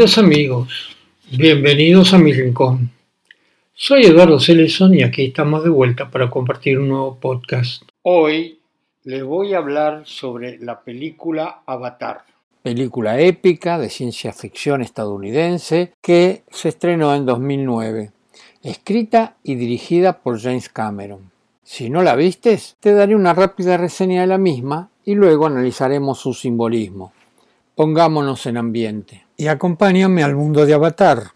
Queridos amigos, bienvenidos a mi rincón. Soy Eduardo Celeson y aquí estamos de vuelta para compartir un nuevo podcast. Hoy les voy a hablar sobre la película Avatar. Película épica de ciencia ficción estadounidense que se estrenó en 2009, escrita y dirigida por James Cameron. Si no la vistes, te daré una rápida reseña de la misma y luego analizaremos su simbolismo. Pongámonos en ambiente y acompáñame al mundo de Avatar.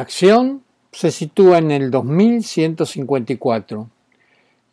La acción se sitúa en el 2154.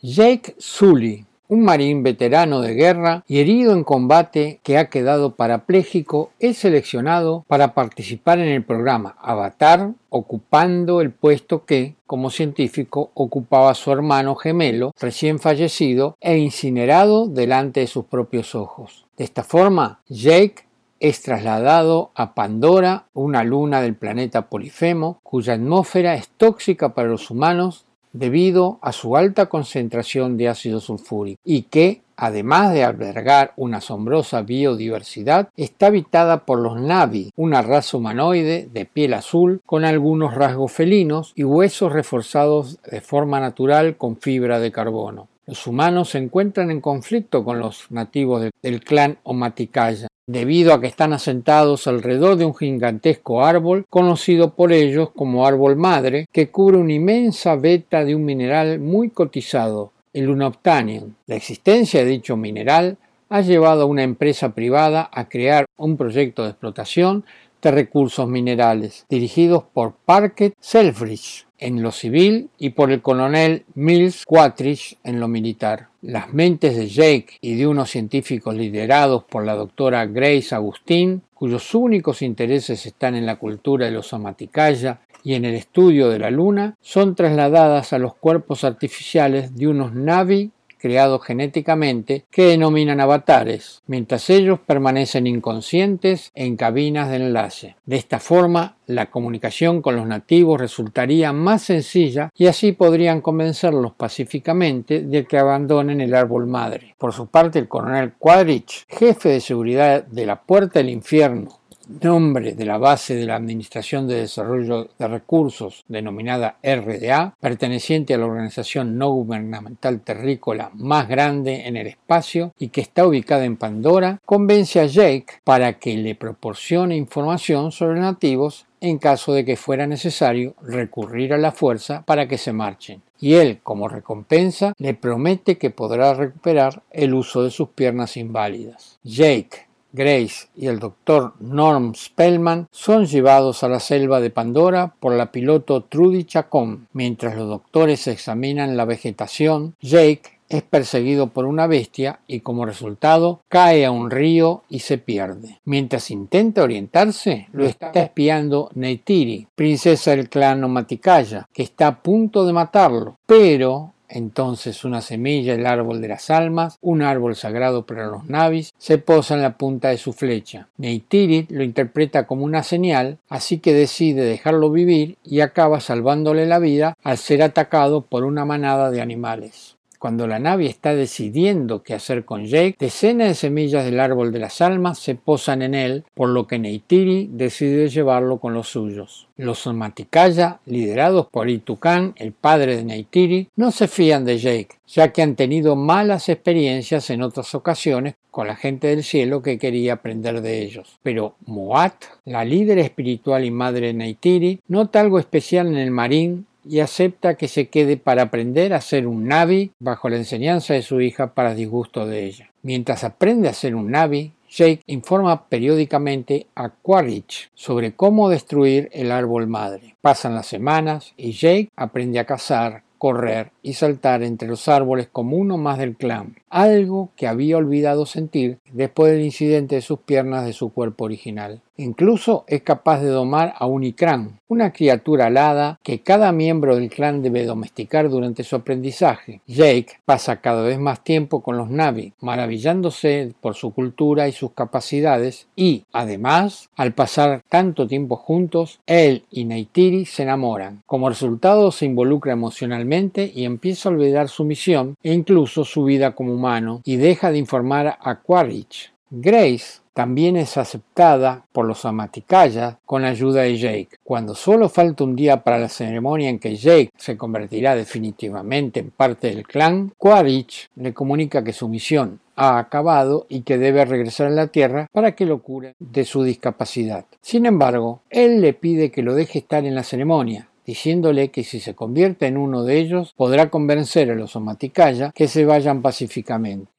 Jake Sully, un marín veterano de guerra y herido en combate que ha quedado parapléjico, es seleccionado para participar en el programa Avatar, ocupando el puesto que, como científico, ocupaba su hermano gemelo, recién fallecido e incinerado delante de sus propios ojos. De esta forma, Jake es trasladado a Pandora, una luna del planeta Polifemo, cuya atmósfera es tóxica para los humanos debido a su alta concentración de ácido sulfúrico y que, además de albergar una asombrosa biodiversidad, está habitada por los Navi, una raza humanoide de piel azul con algunos rasgos felinos y huesos reforzados de forma natural con fibra de carbono. Los humanos se encuentran en conflicto con los nativos del clan Omaticaya, debido a que están asentados alrededor de un gigantesco árbol conocido por ellos como árbol madre, que cubre una inmensa veta de un mineral muy cotizado, el unobtainium. La existencia de dicho mineral ha llevado a una empresa privada a crear un proyecto de explotación de recursos minerales, dirigidos por Parket Selfridge en lo civil y por el coronel Mills Quattridge en lo militar. Las mentes de Jake y de unos científicos liderados por la doctora Grace Agustín, cuyos únicos intereses están en la cultura de los Amaticaya y en el estudio de la luna, son trasladadas a los cuerpos artificiales de unos Navi creados genéticamente que denominan avatares, mientras ellos permanecen inconscientes en cabinas de enlace. De esta forma, la comunicación con los nativos resultaría más sencilla y así podrían convencerlos pacíficamente de que abandonen el árbol madre. Por su parte, el coronel Quadrich, jefe de seguridad de la Puerta del Infierno nombre de la base de la Administración de Desarrollo de Recursos denominada RDA, perteneciente a la organización no gubernamental terrícola más grande en el espacio y que está ubicada en Pandora, convence a Jake para que le proporcione información sobre nativos en caso de que fuera necesario recurrir a la fuerza para que se marchen. Y él, como recompensa, le promete que podrá recuperar el uso de sus piernas inválidas. Jake, Grace y el doctor Norm Spellman son llevados a la selva de Pandora por la piloto Trudy Chacón. Mientras los doctores examinan la vegetación, Jake es perseguido por una bestia y como resultado cae a un río y se pierde. Mientras intenta orientarse, lo está espiando Neytiri, princesa del clan Omaticaya, que está a punto de matarlo, pero entonces una semilla, el árbol de las almas, un árbol sagrado para los navis, se posa en la punta de su flecha. Neytiri lo interpreta como una señal, así que decide dejarlo vivir y acaba salvándole la vida al ser atacado por una manada de animales. Cuando la Navi está decidiendo qué hacer con Jake, decenas de semillas del árbol de las almas se posan en él, por lo que Neytiri decide llevarlo con los suyos. Los Somaticaya, liderados por Itukan, el padre de Neytiri, no se fían de Jake, ya que han tenido malas experiencias en otras ocasiones con la gente del cielo que quería aprender de ellos. Pero Moat, la líder espiritual y madre de Neytiri, nota algo especial en el marín y acepta que se quede para aprender a ser un Navi bajo la enseñanza de su hija para disgusto de ella. Mientras aprende a ser un Navi, Jake informa periódicamente a Quaritch sobre cómo destruir el árbol madre. Pasan las semanas y Jake aprende a cazar, correr y saltar entre los árboles como uno más del clan, algo que había olvidado sentir después del incidente de sus piernas de su cuerpo original. Incluso es capaz de domar a un Ikran, una criatura alada que cada miembro del clan debe domesticar durante su aprendizaje. Jake pasa cada vez más tiempo con los Navi, maravillándose por su cultura y sus capacidades y, además, al pasar tanto tiempo juntos, él y Neytiri se enamoran. Como resultado se involucra emocionalmente y empieza a olvidar su misión e incluso su vida como humano y deja de informar a Quaritch. Grace también es aceptada por los Amaticaya con ayuda de Jake. Cuando solo falta un día para la ceremonia en que Jake se convertirá definitivamente en parte del clan, Quaritch le comunica que su misión ha acabado y que debe regresar a la Tierra para que lo cure de su discapacidad. Sin embargo, él le pide que lo deje estar en la ceremonia, diciéndole que si se convierte en uno de ellos podrá convencer a los Amaticaya que se vayan pacíficamente.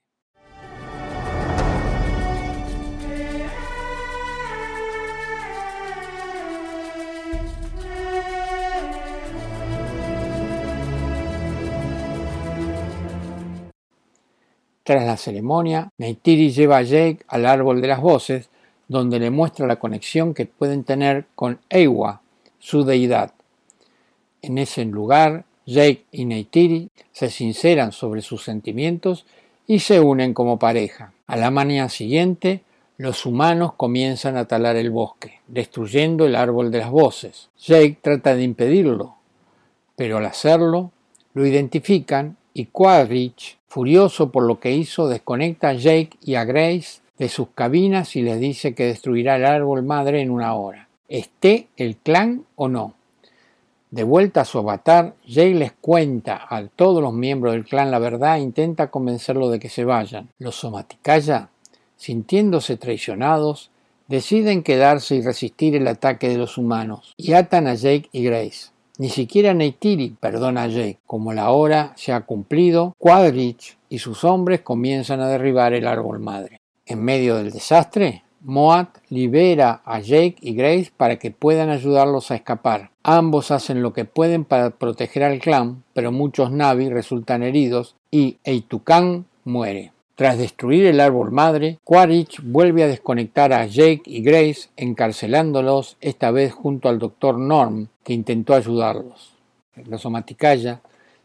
Tras la ceremonia, Neytiri lleva a Jake al árbol de las voces, donde le muestra la conexión que pueden tener con Ewa, su deidad. En ese lugar, Jake y Neytiri se sinceran sobre sus sentimientos y se unen como pareja. A la mañana siguiente, los humanos comienzan a talar el bosque, destruyendo el árbol de las voces. Jake trata de impedirlo, pero al hacerlo, lo identifican y Quadrich Furioso por lo que hizo, desconecta a Jake y a Grace de sus cabinas y les dice que destruirá el árbol madre en una hora, esté el clan o no. De vuelta a su avatar, Jake les cuenta a todos los miembros del clan la verdad e intenta convencerlo de que se vayan. Los Somaticaya, sintiéndose traicionados, deciden quedarse y resistir el ataque de los humanos y atan a Jake y Grace. Ni siquiera Neytiri perdona a Jake. Como la hora se ha cumplido, Quadrich y sus hombres comienzan a derribar el árbol madre. En medio del desastre, Moat libera a Jake y Grace para que puedan ayudarlos a escapar. Ambos hacen lo que pueden para proteger al clan, pero muchos Navi resultan heridos y Eitukan muere. Tras destruir el árbol madre, Quaritch vuelve a desconectar a Jake y Grace, encarcelándolos esta vez junto al Dr. Norm, que intentó ayudarlos. Los Omaticaya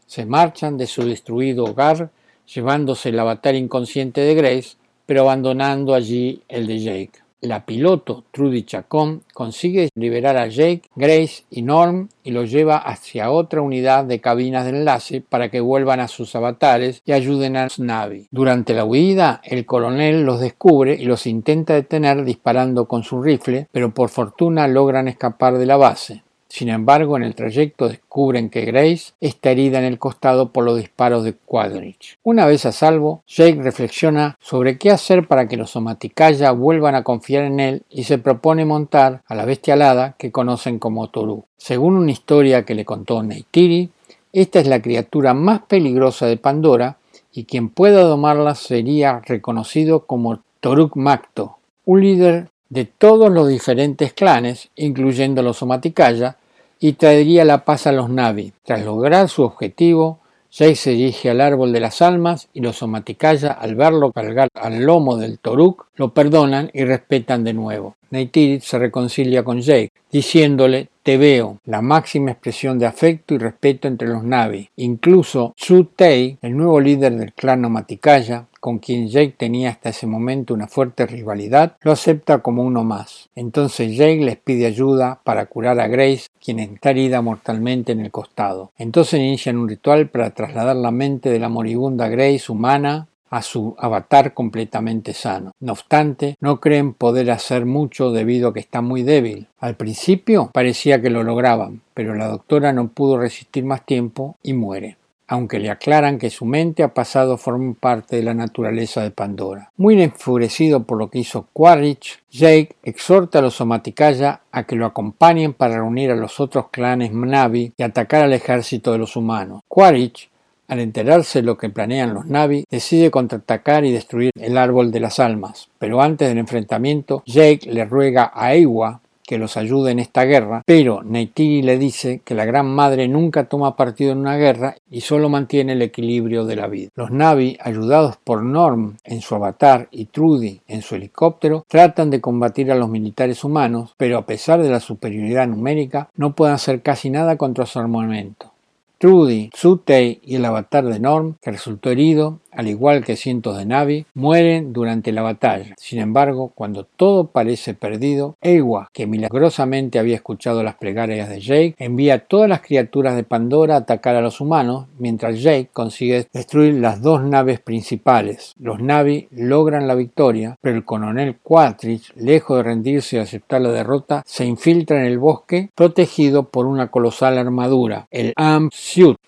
se marchan de su destruido hogar, llevándose el avatar inconsciente de Grace, pero abandonando allí el de Jake. La piloto Trudy Chacón consigue liberar a Jake, Grace y Norm y los lleva hacia otra unidad de cabinas de enlace para que vuelvan a sus avatares y ayuden a Navi. Durante la huida, el coronel los descubre y los intenta detener disparando con su rifle, pero por fortuna logran escapar de la base. Sin embargo, en el trayecto descubren que Grace está herida en el costado por los disparos de Quadrich. Una vez a salvo, Jake reflexiona sobre qué hacer para que los Somaticaya vuelvan a confiar en él y se propone montar a la bestia alada que conocen como Toru. Según una historia que le contó Neytiri, esta es la criatura más peligrosa de Pandora y quien pueda domarla sería reconocido como Toruk Makto, un líder de todos los diferentes clanes, incluyendo los Somaticaya, y traería la paz a los Navi. Tras lograr su objetivo, Jake se dirige al árbol de las almas y los Somaticaya, al verlo cargar al lomo del Toruk, lo perdonan y respetan de nuevo. Neytiri se reconcilia con Jake, diciéndole te veo, la máxima expresión de afecto y respeto entre los Navi. Incluso Su Tei, el nuevo líder del clan Nomaticaya, con quien Jake tenía hasta ese momento una fuerte rivalidad, lo acepta como uno más. Entonces Jake les pide ayuda para curar a Grace, quien está herida mortalmente en el costado. Entonces inician un ritual para trasladar la mente de la moribunda Grace humana a su avatar completamente sano. No obstante, no creen poder hacer mucho debido a que está muy débil. Al principio parecía que lo lograban, pero la doctora no pudo resistir más tiempo y muere aunque le aclaran que su mente ha pasado a parte de la naturaleza de Pandora. Muy enfurecido por lo que hizo Quaritch, Jake exhorta a los Somaticaya a que lo acompañen para reunir a los otros clanes Navi y atacar al ejército de los humanos. Quaritch al enterarse de lo que planean los Navi, decide contraatacar y destruir el árbol de las almas, pero antes del enfrentamiento, Jake le ruega a Ewa que los ayude en esta guerra, pero Neytiri le dice que la Gran Madre nunca toma partido en una guerra y solo mantiene el equilibrio de la vida. Los Navi, ayudados por Norm en su avatar y Trudy en su helicóptero, tratan de combatir a los militares humanos, pero a pesar de la superioridad numérica, no pueden hacer casi nada contra su armamento. Trudy, Tsutei y el avatar de Norm, que resultó herido, al igual que cientos de Navi, mueren durante la batalla. Sin embargo, cuando todo parece perdido, Ewa, que milagrosamente había escuchado las plegarias de Jake, envía a todas las criaturas de Pandora a atacar a los humanos, mientras Jake consigue destruir las dos naves principales. Los Navi logran la victoria, pero el coronel Quatrich, lejos de rendirse y aceptar la derrota, se infiltra en el bosque protegido por una colosal armadura, el Am.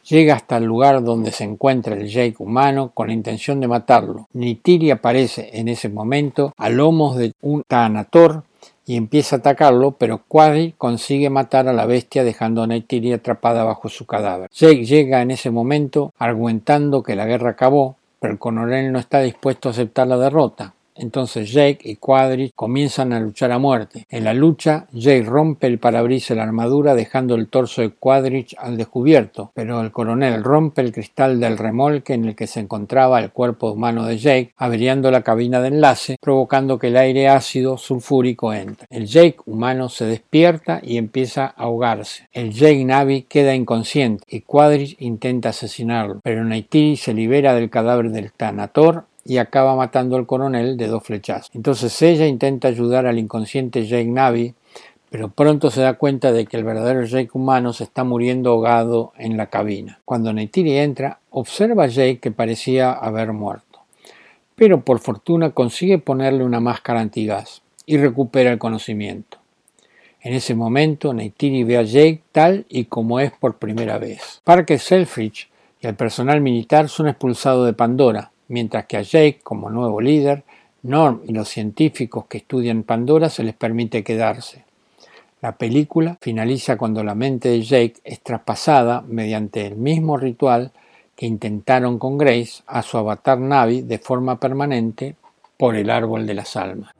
Llega hasta el lugar donde se encuentra el Jake humano con intención de matarlo. Nitiri aparece en ese momento a lomos de un Tanator y empieza a atacarlo, pero Quadri consigue matar a la bestia dejando a Neytiri atrapada bajo su cadáver. Jake llega en ese momento argumentando que la guerra acabó, pero el no está dispuesto a aceptar la derrota. Entonces Jake y Quadri comienzan a luchar a muerte. En la lucha, Jake rompe el parabrisas de la armadura dejando el torso de Quadrich al descubierto, pero el coronel rompe el cristal del remolque en el que se encontraba el cuerpo humano de Jake, averiando la cabina de enlace, provocando que el aire ácido sulfúrico entre. El Jake humano se despierta y empieza a ahogarse. El Jake Navi queda inconsciente y Quadrich intenta asesinarlo, pero Neytiri se libera del cadáver del Tanator y acaba matando al coronel de dos flechazos. Entonces ella intenta ayudar al inconsciente Jake Navi, pero pronto se da cuenta de que el verdadero Jake humano se está muriendo ahogado en la cabina. Cuando Neytiri entra, observa a Jake que parecía haber muerto, pero por fortuna consigue ponerle una máscara antigás y recupera el conocimiento. En ese momento, Neytiri ve a Jake tal y como es por primera vez. Parker Selfridge y el personal militar son expulsados de Pandora, mientras que a Jake, como nuevo líder, Norm y los científicos que estudian Pandora se les permite quedarse. La película finaliza cuando la mente de Jake es traspasada mediante el mismo ritual que intentaron con Grace a su avatar Navi de forma permanente por el árbol de las almas.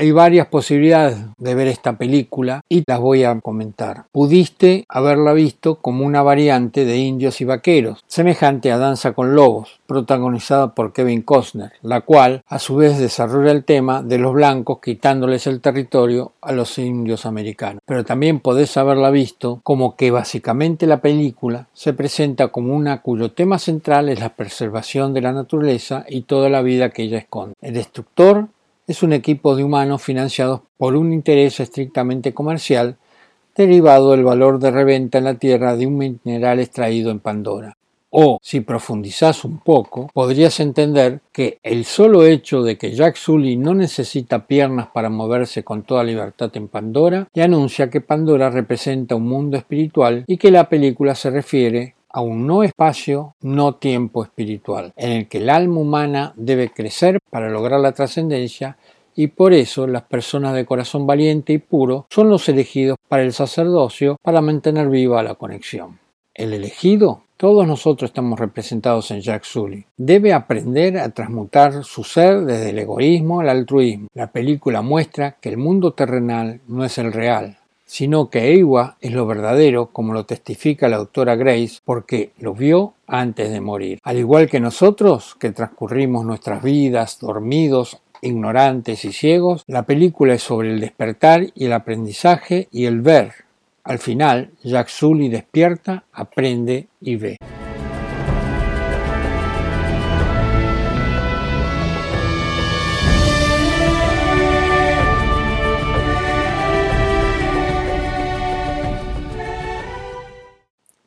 Hay varias posibilidades de ver esta película y las voy a comentar. Pudiste haberla visto como una variante de Indios y Vaqueros, semejante a Danza con Lobos, protagonizada por Kevin Costner, la cual a su vez desarrolla el tema de los blancos quitándoles el territorio a los indios americanos. Pero también podés haberla visto como que básicamente la película se presenta como una cuyo tema central es la preservación de la naturaleza y toda la vida que ella esconde. El destructor es un equipo de humanos financiados por un interés estrictamente comercial derivado del valor de reventa en la Tierra de un mineral extraído en Pandora. O, si profundizás un poco, podrías entender que el solo hecho de que Jack Sully no necesita piernas para moverse con toda libertad en Pandora, le anuncia que Pandora representa un mundo espiritual y que la película se refiere a un no espacio, no tiempo espiritual, en el que el alma humana debe crecer para lograr la trascendencia y por eso las personas de corazón valiente y puro son los elegidos para el sacerdocio para mantener viva la conexión. El elegido, todos nosotros estamos representados en Jack Sully, debe aprender a transmutar su ser desde el egoísmo al altruismo. La película muestra que el mundo terrenal no es el real, sino que Ewa es lo verdadero, como lo testifica la autora Grace, porque lo vio antes de morir. Al igual que nosotros, que transcurrimos nuestras vidas dormidos, ignorantes y ciegos, la película es sobre el despertar y el aprendizaje y el ver. Al final, Jack Sully despierta, aprende y ve.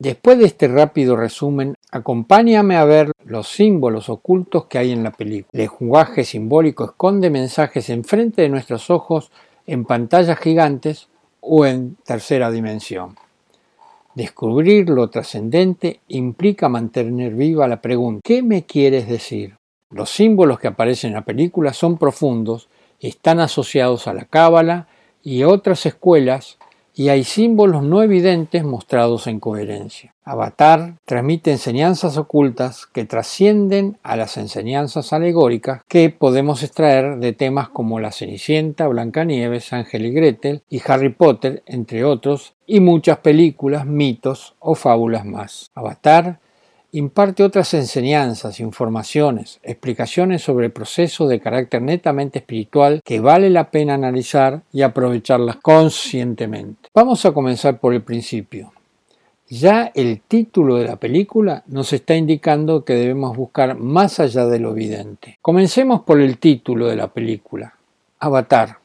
Después de este rápido resumen, acompáñame a ver los símbolos ocultos que hay en la película. El lenguaje simbólico esconde mensajes enfrente de nuestros ojos en pantallas gigantes o en tercera dimensión. Descubrir lo trascendente implica mantener viva la pregunta ¿qué me quieres decir? Los símbolos que aparecen en la película son profundos y están asociados a la cábala y otras escuelas y hay símbolos no evidentes mostrados en coherencia. Avatar transmite enseñanzas ocultas que trascienden a las enseñanzas alegóricas que podemos extraer de temas como la Cenicienta, Blancanieves, Ángel y Gretel y Harry Potter, entre otros, y muchas películas, mitos o fábulas más. Avatar imparte otras enseñanzas, informaciones, explicaciones sobre procesos de carácter netamente espiritual que vale la pena analizar y aprovecharlas conscientemente. Vamos a comenzar por el principio. Ya el título de la película nos está indicando que debemos buscar más allá de lo evidente. Comencemos por el título de la película, Avatar.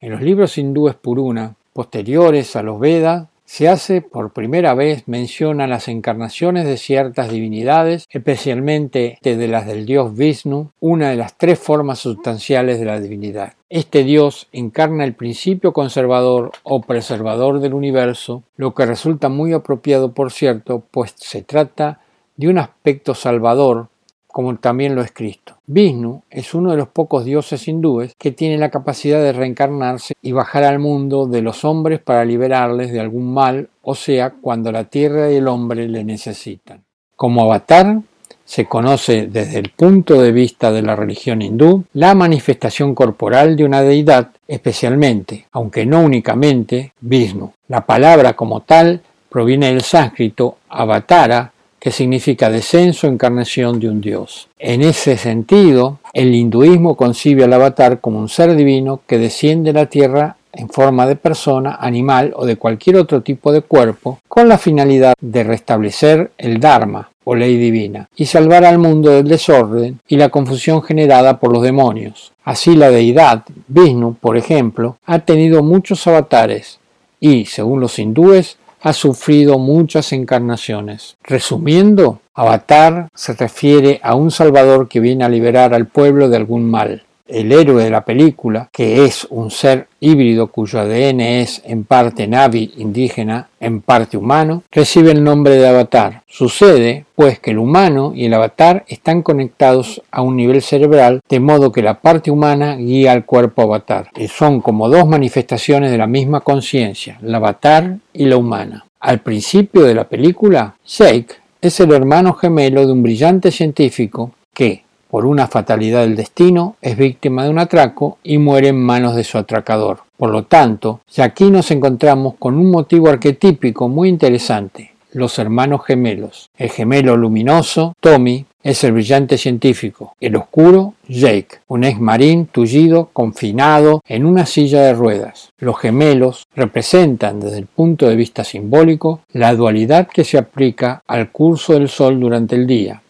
En los libros hindúes Puruna, posteriores a los Vedas, se hace por primera vez mención a las encarnaciones de ciertas divinidades, especialmente de las del dios Vishnu, una de las tres formas sustanciales de la divinidad. Este dios encarna el principio conservador o preservador del universo, lo que resulta muy apropiado, por cierto, pues se trata de un aspecto salvador como también lo es Cristo. Vishnu es uno de los pocos dioses hindúes que tiene la capacidad de reencarnarse y bajar al mundo de los hombres para liberarles de algún mal, o sea, cuando la tierra y el hombre le necesitan. Como avatar, se conoce desde el punto de vista de la religión hindú la manifestación corporal de una deidad, especialmente, aunque no únicamente, Vishnu. La palabra como tal proviene del sánscrito avatara, que significa descenso, encarnación de un dios. En ese sentido, el hinduismo concibe al avatar como un ser divino que desciende a la tierra en forma de persona, animal o de cualquier otro tipo de cuerpo, con la finalidad de restablecer el Dharma o ley divina y salvar al mundo del desorden y la confusión generada por los demonios. Así la deidad, Vishnu, por ejemplo, ha tenido muchos avatares y, según los hindúes, ha sufrido muchas encarnaciones. Resumiendo, Avatar se refiere a un Salvador que viene a liberar al pueblo de algún mal el héroe de la película, que es un ser híbrido cuyo ADN es en parte navi indígena, en parte humano, recibe el nombre de avatar. Sucede, pues, que el humano y el avatar están conectados a un nivel cerebral, de modo que la parte humana guía al cuerpo avatar. Y son como dos manifestaciones de la misma conciencia, la avatar y la humana. Al principio de la película, Jake es el hermano gemelo de un brillante científico que, por una fatalidad del destino, es víctima de un atraco y muere en manos de su atracador. Por lo tanto, aquí nos encontramos con un motivo arquetípico muy interesante, los hermanos gemelos. El gemelo luminoso, Tommy, es el brillante científico, el oscuro, Jake, un ex marín tullido, confinado en una silla de ruedas. Los gemelos representan desde el punto de vista simbólico la dualidad que se aplica al curso del sol durante el día,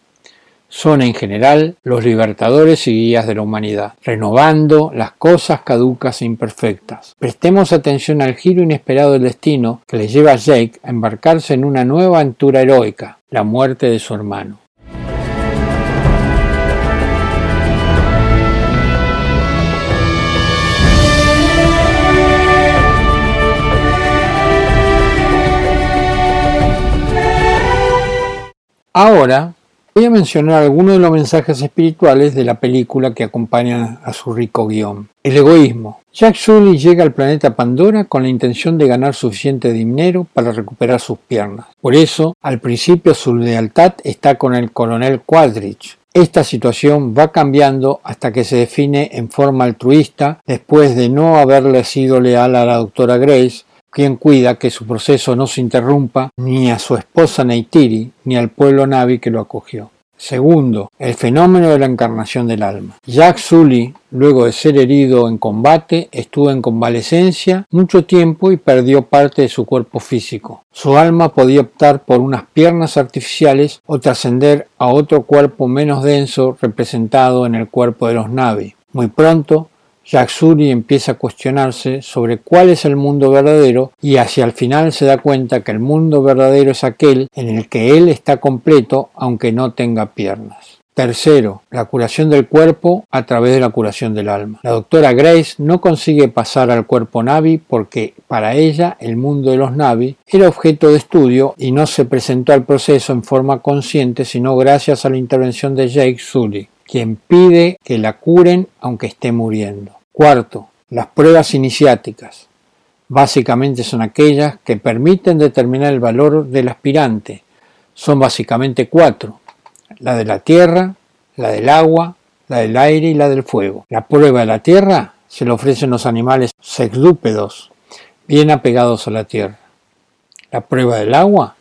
son en general los libertadores y guías de la humanidad, renovando las cosas caducas e imperfectas. Prestemos atención al giro inesperado del destino que le lleva a Jake a embarcarse en una nueva aventura heroica, la muerte de su hermano. Ahora Voy a mencionar algunos de los mensajes espirituales de la película que acompañan a su rico guion. El egoísmo. Jack Sully llega al planeta Pandora con la intención de ganar suficiente dinero para recuperar sus piernas. Por eso, al principio su lealtad está con el coronel Quadrich. Esta situación va cambiando hasta que se define en forma altruista después de no haberle sido leal a la doctora Grace quien cuida que su proceso no se interrumpa ni a su esposa Neytiri ni al pueblo Navi que lo acogió. Segundo, el fenómeno de la encarnación del alma. Jack Sully, luego de ser herido en combate, estuvo en convalecencia mucho tiempo y perdió parte de su cuerpo físico. Su alma podía optar por unas piernas artificiales o trascender a otro cuerpo menos denso representado en el cuerpo de los Navi. Muy pronto, Sully empieza a cuestionarse sobre cuál es el mundo verdadero y hacia el final se da cuenta que el mundo verdadero es aquel en el que él está completo aunque no tenga piernas. Tercero, la curación del cuerpo a través de la curación del alma. La doctora Grace no consigue pasar al cuerpo Navi porque para ella el mundo de los Navi era objeto de estudio y no se presentó al proceso en forma consciente sino gracias a la intervención de Jake Sully quien pide que la curen aunque esté muriendo. Cuarto, las pruebas iniciáticas. Básicamente son aquellas que permiten determinar el valor del aspirante. Son básicamente cuatro. La de la tierra, la del agua, la del aire y la del fuego. La prueba de la tierra se le ofrecen los animales sexlúpedos, bien apegados a la tierra. La prueba del agua,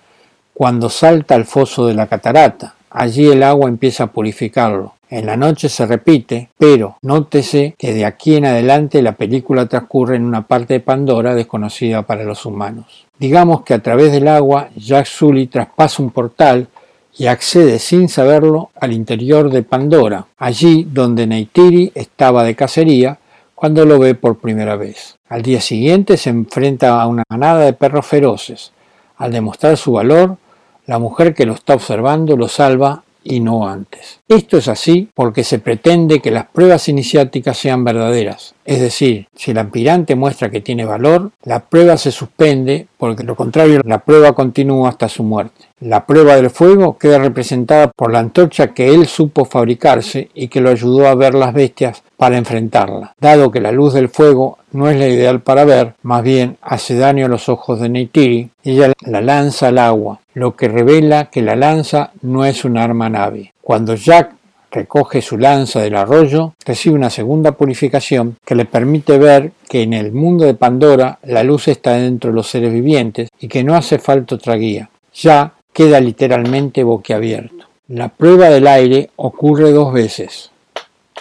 cuando salta al foso de la catarata. Allí el agua empieza a purificarlo. En la noche se repite, pero nótese que de aquí en adelante la película transcurre en una parte de Pandora desconocida para los humanos. Digamos que a través del agua Jack Sully traspasa un portal y accede sin saberlo al interior de Pandora, allí donde Neytiri estaba de cacería cuando lo ve por primera vez. Al día siguiente se enfrenta a una manada de perros feroces. Al demostrar su valor, la mujer que lo está observando lo salva y no antes. Esto es así porque se pretende que las pruebas iniciáticas sean verdaderas, es decir, si el aspirante muestra que tiene valor, la prueba se suspende porque lo contrario la prueba continúa hasta su muerte. La prueba del fuego queda representada por la antorcha que él supo fabricarse y que lo ayudó a ver las bestias para enfrentarla. Dado que la luz del fuego no es la ideal para ver, más bien hace daño a los ojos de Neytiri, ella la lanza al agua, lo que revela que la lanza no es un arma nave. Cuando Jack recoge su lanza del arroyo, recibe una segunda purificación que le permite ver que en el mundo de Pandora la luz está dentro de los seres vivientes y que no hace falta otra guía. Ya queda literalmente boquiabierto. La prueba del aire ocurre dos veces.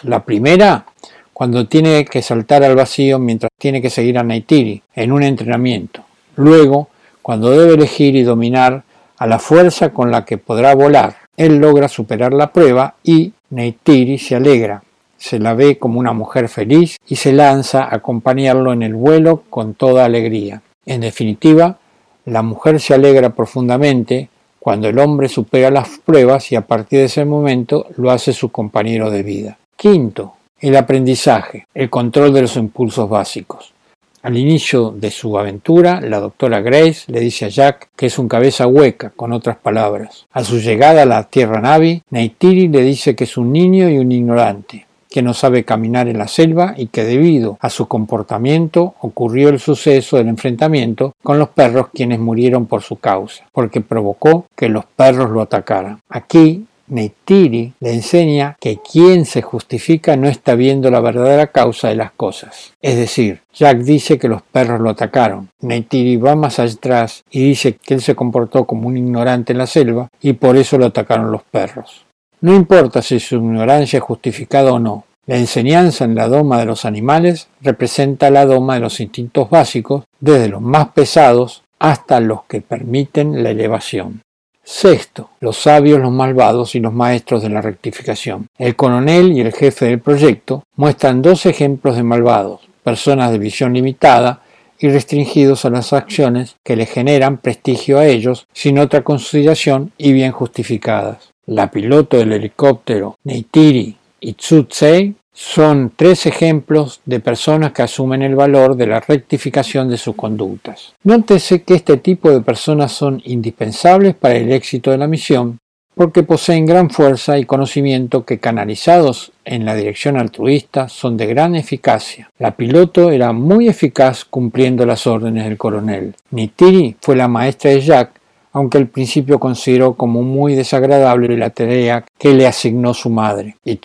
La primera, cuando tiene que saltar al vacío mientras tiene que seguir a Neytiri en un entrenamiento. Luego, cuando debe elegir y dominar a la fuerza con la que podrá volar. Él logra superar la prueba y Neytiri se alegra. Se la ve como una mujer feliz y se lanza a acompañarlo en el vuelo con toda alegría. En definitiva, la mujer se alegra profundamente cuando el hombre supera las pruebas y a partir de ese momento lo hace su compañero de vida. Quinto, el aprendizaje, el control de los impulsos básicos. Al inicio de su aventura, la doctora Grace le dice a Jack que es un cabeza hueca, con otras palabras. A su llegada a la Tierra Navi, Neytiri le dice que es un niño y un ignorante que no sabe caminar en la selva y que debido a su comportamiento ocurrió el suceso del enfrentamiento con los perros quienes murieron por su causa, porque provocó que los perros lo atacaran. Aquí Neytiri le enseña que quien se justifica no está viendo la verdadera causa de las cosas. Es decir, Jack dice que los perros lo atacaron. Neytiri va más atrás y dice que él se comportó como un ignorante en la selva y por eso lo atacaron los perros. No importa si su ignorancia es justificada o no, la enseñanza en la doma de los animales representa la doma de los instintos básicos, desde los más pesados hasta los que permiten la elevación. Sexto, los sabios, los malvados y los maestros de la rectificación. El coronel y el jefe del proyecto muestran dos ejemplos de malvados, personas de visión limitada y restringidos a las acciones que le generan prestigio a ellos sin otra consideración y bien justificadas. La piloto del helicóptero Neytiri y Tsutsei son tres ejemplos de personas que asumen el valor de la rectificación de sus conductas. Nótese que este tipo de personas son indispensables para el éxito de la misión porque poseen gran fuerza y conocimiento que canalizados en la dirección altruista son de gran eficacia. La piloto era muy eficaz cumpliendo las órdenes del coronel. Nitiri fue la maestra de Jack aunque al principio consideró como muy desagradable la tarea que le asignó su madre. Y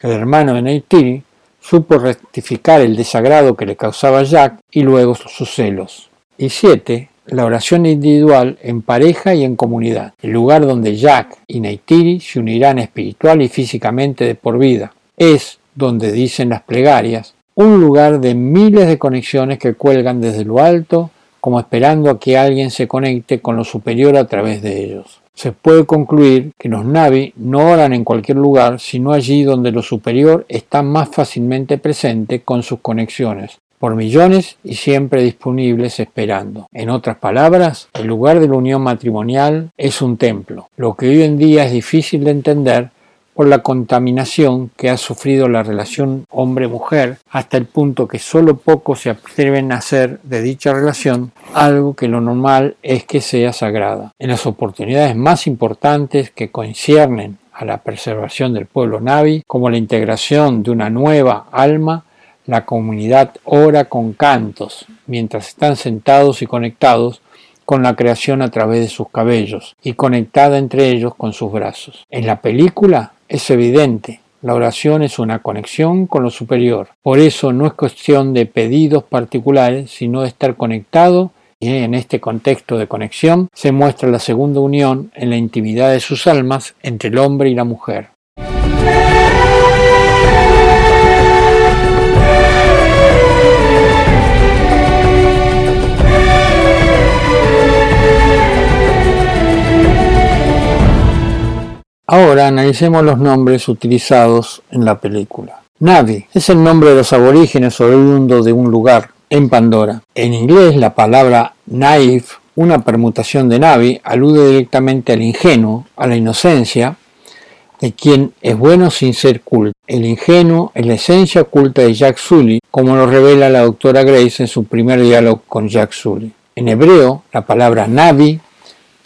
el hermano de Neytiri, supo rectificar el desagrado que le causaba Jack y luego sus celos. Y 7. La oración individual en pareja y en comunidad, el lugar donde Jack y Neytiri se unirán espiritual y físicamente de por vida. Es, donde dicen las plegarias, un lugar de miles de conexiones que cuelgan desde lo alto como esperando a que alguien se conecte con lo superior a través de ellos. Se puede concluir que los Navi no oran en cualquier lugar, sino allí donde lo superior está más fácilmente presente con sus conexiones, por millones y siempre disponibles esperando. En otras palabras, el lugar de la unión matrimonial es un templo. Lo que hoy en día es difícil de entender por la contaminación que ha sufrido la relación hombre-mujer hasta el punto que solo pocos se atreven a hacer de dicha relación algo que lo normal es que sea sagrada. En las oportunidades más importantes que conciernen a la preservación del pueblo Navi, como la integración de una nueva alma, la comunidad ora con cantos, mientras están sentados y conectados con la creación a través de sus cabellos y conectada entre ellos con sus brazos. En la película es evidente, la oración es una conexión con lo superior. Por eso no es cuestión de pedidos particulares, sino de estar conectado y en este contexto de conexión se muestra la segunda unión en la intimidad de sus almas entre el hombre y la mujer. Ahora analicemos los nombres utilizados en la película. Navi es el nombre de los aborígenes oriundos de un lugar en Pandora. En inglés la palabra naive, una permutación de Navi, alude directamente al ingenuo, a la inocencia, de quien es bueno sin ser culto. El ingenuo es la esencia oculta de Jack Sully, como lo revela la doctora Grace en su primer diálogo con Jack Sully. En hebreo, la palabra Navi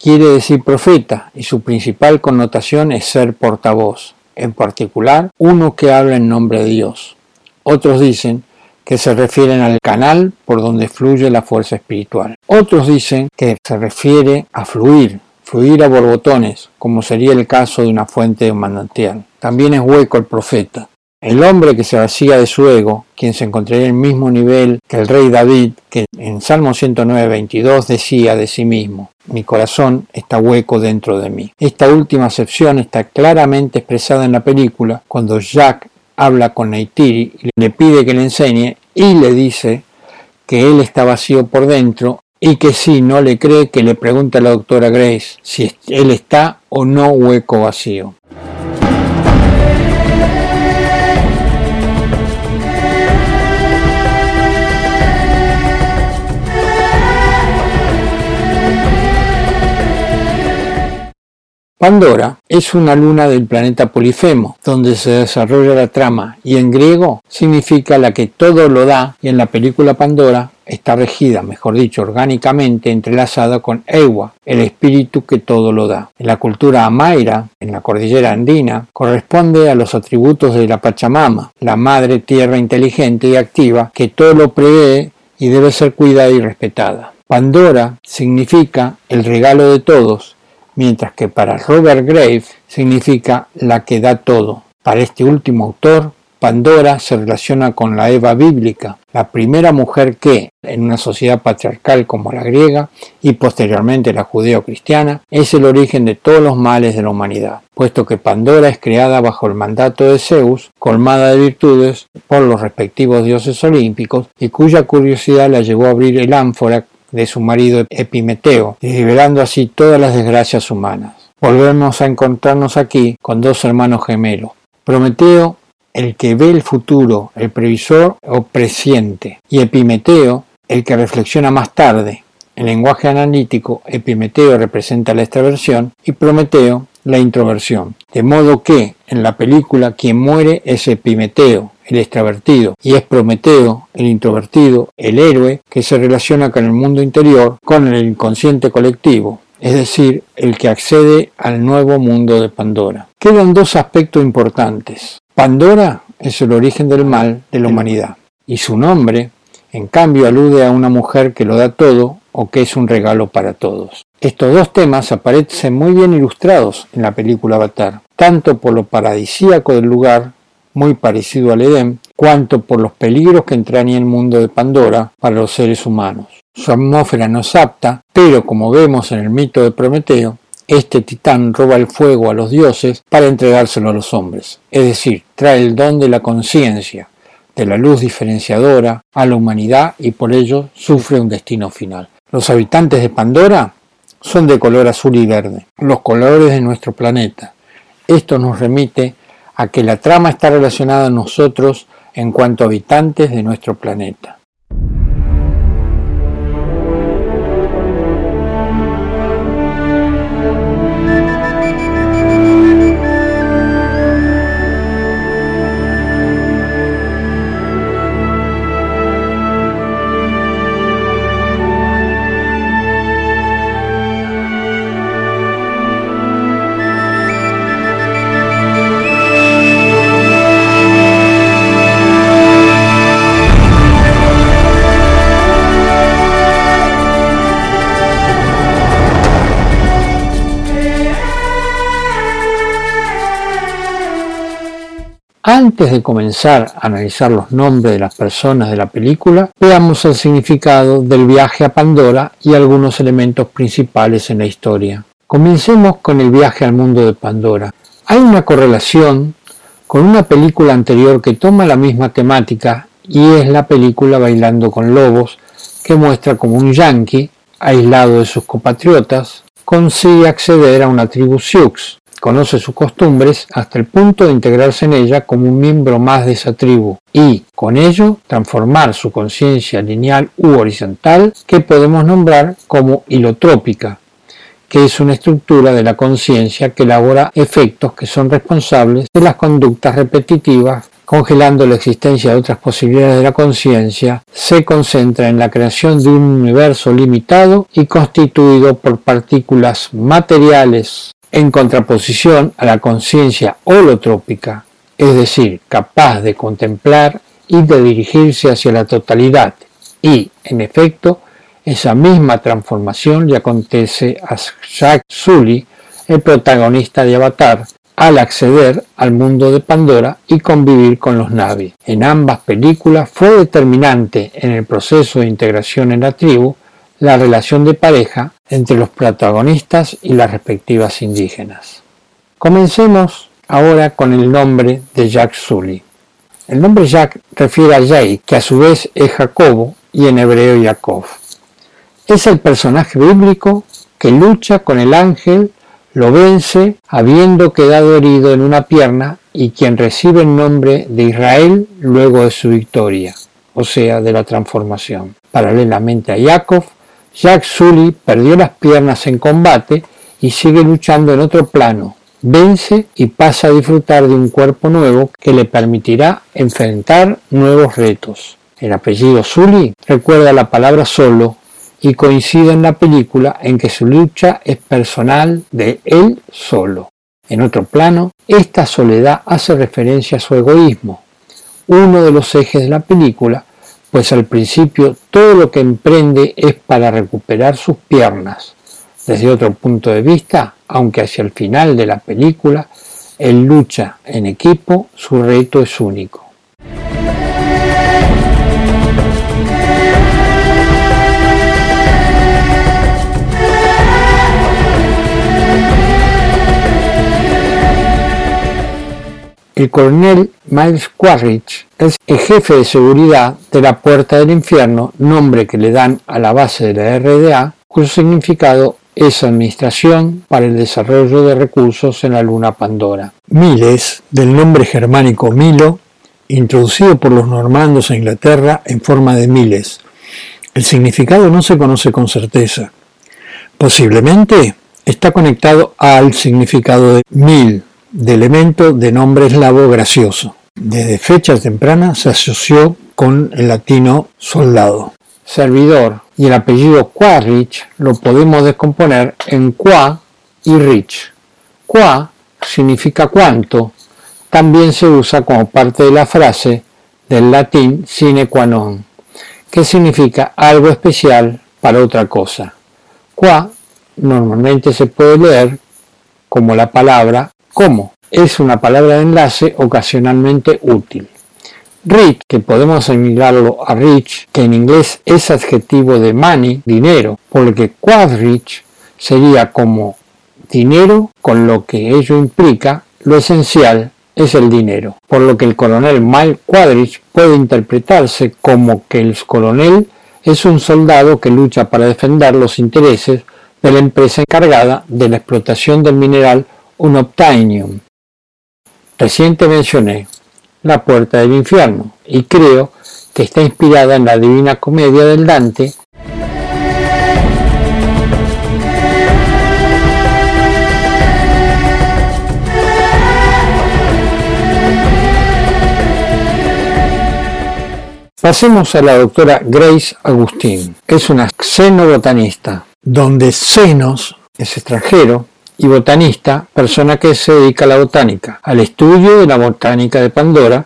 quiere decir profeta y su principal connotación es ser portavoz, en particular uno que habla en nombre de Dios. Otros dicen que se refieren al canal por donde fluye la fuerza espiritual. Otros dicen que se refiere a fluir, fluir a borbotones, como sería el caso de una fuente de manantial. También es hueco el profeta. El hombre que se vacía de su ego, quien se encontraría en el mismo nivel que el rey David, que en Salmo 109, 22 decía de sí mismo, mi corazón está hueco dentro de mí. Esta última acepción está claramente expresada en la película cuando Jack habla con Neytiri y le pide que le enseñe y le dice que él está vacío por dentro y que si no le cree que le pregunte a la doctora Grace si él está o no hueco vacío. Pandora es una luna del planeta Polifemo, donde se desarrolla la trama, y en griego significa la que todo lo da, y en la película Pandora está regida, mejor dicho, orgánicamente entrelazada con Ewa, el espíritu que todo lo da. En la cultura amaira, en la cordillera andina, corresponde a los atributos de la Pachamama, la madre tierra inteligente y activa que todo lo prevé y debe ser cuidada y respetada. Pandora significa el regalo de todos, mientras que para Robert Graves significa la que da todo. Para este último autor, Pandora se relaciona con la Eva bíblica, la primera mujer que, en una sociedad patriarcal como la griega y posteriormente la judeo-cristiana, es el origen de todos los males de la humanidad, puesto que Pandora es creada bajo el mandato de Zeus, colmada de virtudes por los respectivos dioses olímpicos y cuya curiosidad la llevó a abrir el ánfora de su marido Epimeteo, liberando así todas las desgracias humanas. Volvemos a encontrarnos aquí con dos hermanos gemelos. Prometeo, el que ve el futuro, el previsor o presiente, y Epimeteo, el que reflexiona más tarde. En lenguaje analítico, Epimeteo representa la extraversión y Prometeo la introversión. De modo que, en la película, quien muere es Epimeteo, el extravertido, y es Prometeo, el introvertido, el héroe que se relaciona con el mundo interior, con el inconsciente colectivo, es decir, el que accede al nuevo mundo de Pandora. Quedan dos aspectos importantes. Pandora es el origen del mal de la humanidad, y su nombre, en cambio, alude a una mujer que lo da todo o que es un regalo para todos. Estos dos temas aparecen muy bien ilustrados en la película Avatar, tanto por lo paradisíaco del lugar muy parecido al Edén, cuanto por los peligros que entraña el mundo de Pandora para los seres humanos. Su atmósfera no es apta, pero como vemos en el mito de Prometeo, este titán roba el fuego a los dioses para entregárselo a los hombres, es decir, trae el don de la conciencia, de la luz diferenciadora a la humanidad y por ello sufre un destino final. Los habitantes de Pandora son de color azul y verde, los colores de nuestro planeta. Esto nos remite a que la trama está relacionada a nosotros en cuanto habitantes de nuestro planeta. Antes de comenzar a analizar los nombres de las personas de la película, veamos el significado del viaje a Pandora y algunos elementos principales en la historia. Comencemos con el viaje al mundo de Pandora. Hay una correlación con una película anterior que toma la misma temática y es la película Bailando con Lobos, que muestra como un yankee, aislado de sus compatriotas, consigue acceder a una tribu Sioux, conoce sus costumbres hasta el punto de integrarse en ella como un miembro más de esa tribu y, con ello, transformar su conciencia lineal u horizontal que podemos nombrar como hilotrópica, que es una estructura de la conciencia que elabora efectos que son responsables de las conductas repetitivas, congelando la existencia de otras posibilidades de la conciencia, se concentra en la creación de un universo limitado y constituido por partículas materiales en contraposición a la conciencia holotrópica, es decir, capaz de contemplar y de dirigirse hacia la totalidad y, en efecto, esa misma transformación le acontece a Jack Sully, el protagonista de Avatar, al acceder al mundo de Pandora y convivir con los Navi. En ambas películas fue determinante en el proceso de integración en la tribu la relación de pareja entre los protagonistas y las respectivas indígenas. Comencemos ahora con el nombre de Jack Sully. El nombre Jack refiere a Jay, que a su vez es Jacobo y en hebreo Jacob. Es el personaje bíblico que lucha con el ángel, lo vence habiendo quedado herido en una pierna y quien recibe el nombre de Israel luego de su victoria, o sea, de la transformación. Paralelamente a Jacob, Jack Sully perdió las piernas en combate y sigue luchando en otro plano. Vence y pasa a disfrutar de un cuerpo nuevo que le permitirá enfrentar nuevos retos. El apellido Sully recuerda la palabra solo y coincide en la película en que su lucha es personal de él solo. En otro plano, esta soledad hace referencia a su egoísmo, uno de los ejes de la película, pues al principio todo lo que emprende es para recuperar sus piernas. Desde otro punto de vista, aunque hacia el final de la película, él lucha en equipo, su reto es único. El coronel Miles Quaritch es el jefe de seguridad de la Puerta del Infierno, nombre que le dan a la base de la RDA, cuyo significado es Administración para el Desarrollo de Recursos en la Luna Pandora. Miles, del nombre germánico Milo, introducido por los normandos a Inglaterra en forma de miles. El significado no se conoce con certeza. Posiblemente está conectado al significado de mil, de elemento de nombre eslavo gracioso. Desde fechas tempranas se asoció con el latino soldado. Servidor y el apellido Quarrich lo podemos descomponer en qua y rich. Qua significa cuánto, también se usa como parte de la frase del latín sine qua non, que significa algo especial para otra cosa. Qua normalmente se puede leer como la palabra como es una palabra de enlace ocasionalmente útil. Rich, que podemos asimilarlo a rich, que en inglés es adjetivo de money, dinero, porque quadrich sería como dinero, con lo que ello implica, lo esencial es el dinero, por lo que el coronel Mike Quadrich puede interpretarse como que el coronel es un soldado que lucha para defender los intereses de la empresa encargada de la explotación del mineral unobtainium. Reciente mencioné La puerta del infierno y creo que está inspirada en la Divina Comedia del Dante Pasemos a la doctora Grace Agustín. Es una xenobotanista, donde xenos es extranjero y botanista, persona que se dedica a la botánica, al estudio de la botánica de Pandora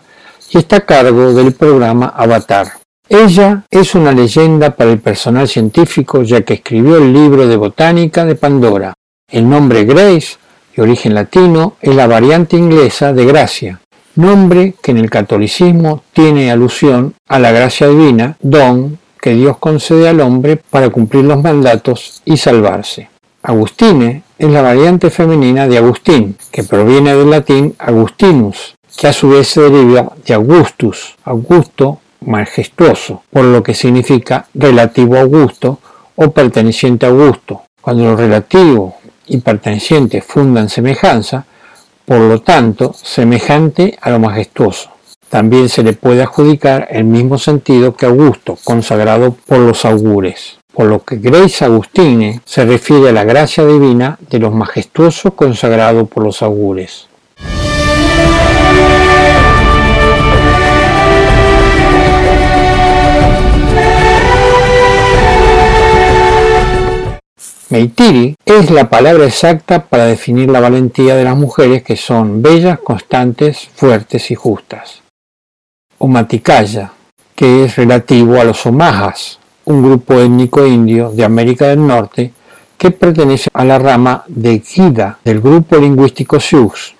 y está a cargo del programa Avatar. Ella es una leyenda para el personal científico ya que escribió el libro de botánica de Pandora. El nombre Grace, de origen latino, es la variante inglesa de Gracia nombre que en el catolicismo tiene alusión a la gracia divina, don que Dios concede al hombre para cumplir los mandatos y salvarse. Agustine es la variante femenina de Agustín, que proviene del latín Agustinus, que a su vez se deriva de Augustus, Augusto majestuoso, por lo que significa relativo a Augusto o perteneciente a Augusto. Cuando lo relativo y perteneciente fundan semejanza, por lo tanto, semejante a lo majestuoso. También se le puede adjudicar el mismo sentido que Augusto, consagrado por los augures. Por lo que Grace Agustine se refiere a la gracia divina de los majestuosos consagrado por los augures. Meitiri es la palabra exacta para definir la valentía de las mujeres que son bellas, constantes, fuertes y justas. Maticaya, que es relativo a los Omajas, un grupo étnico indio de América del Norte que pertenece a la rama de Gida del grupo lingüístico Sioux.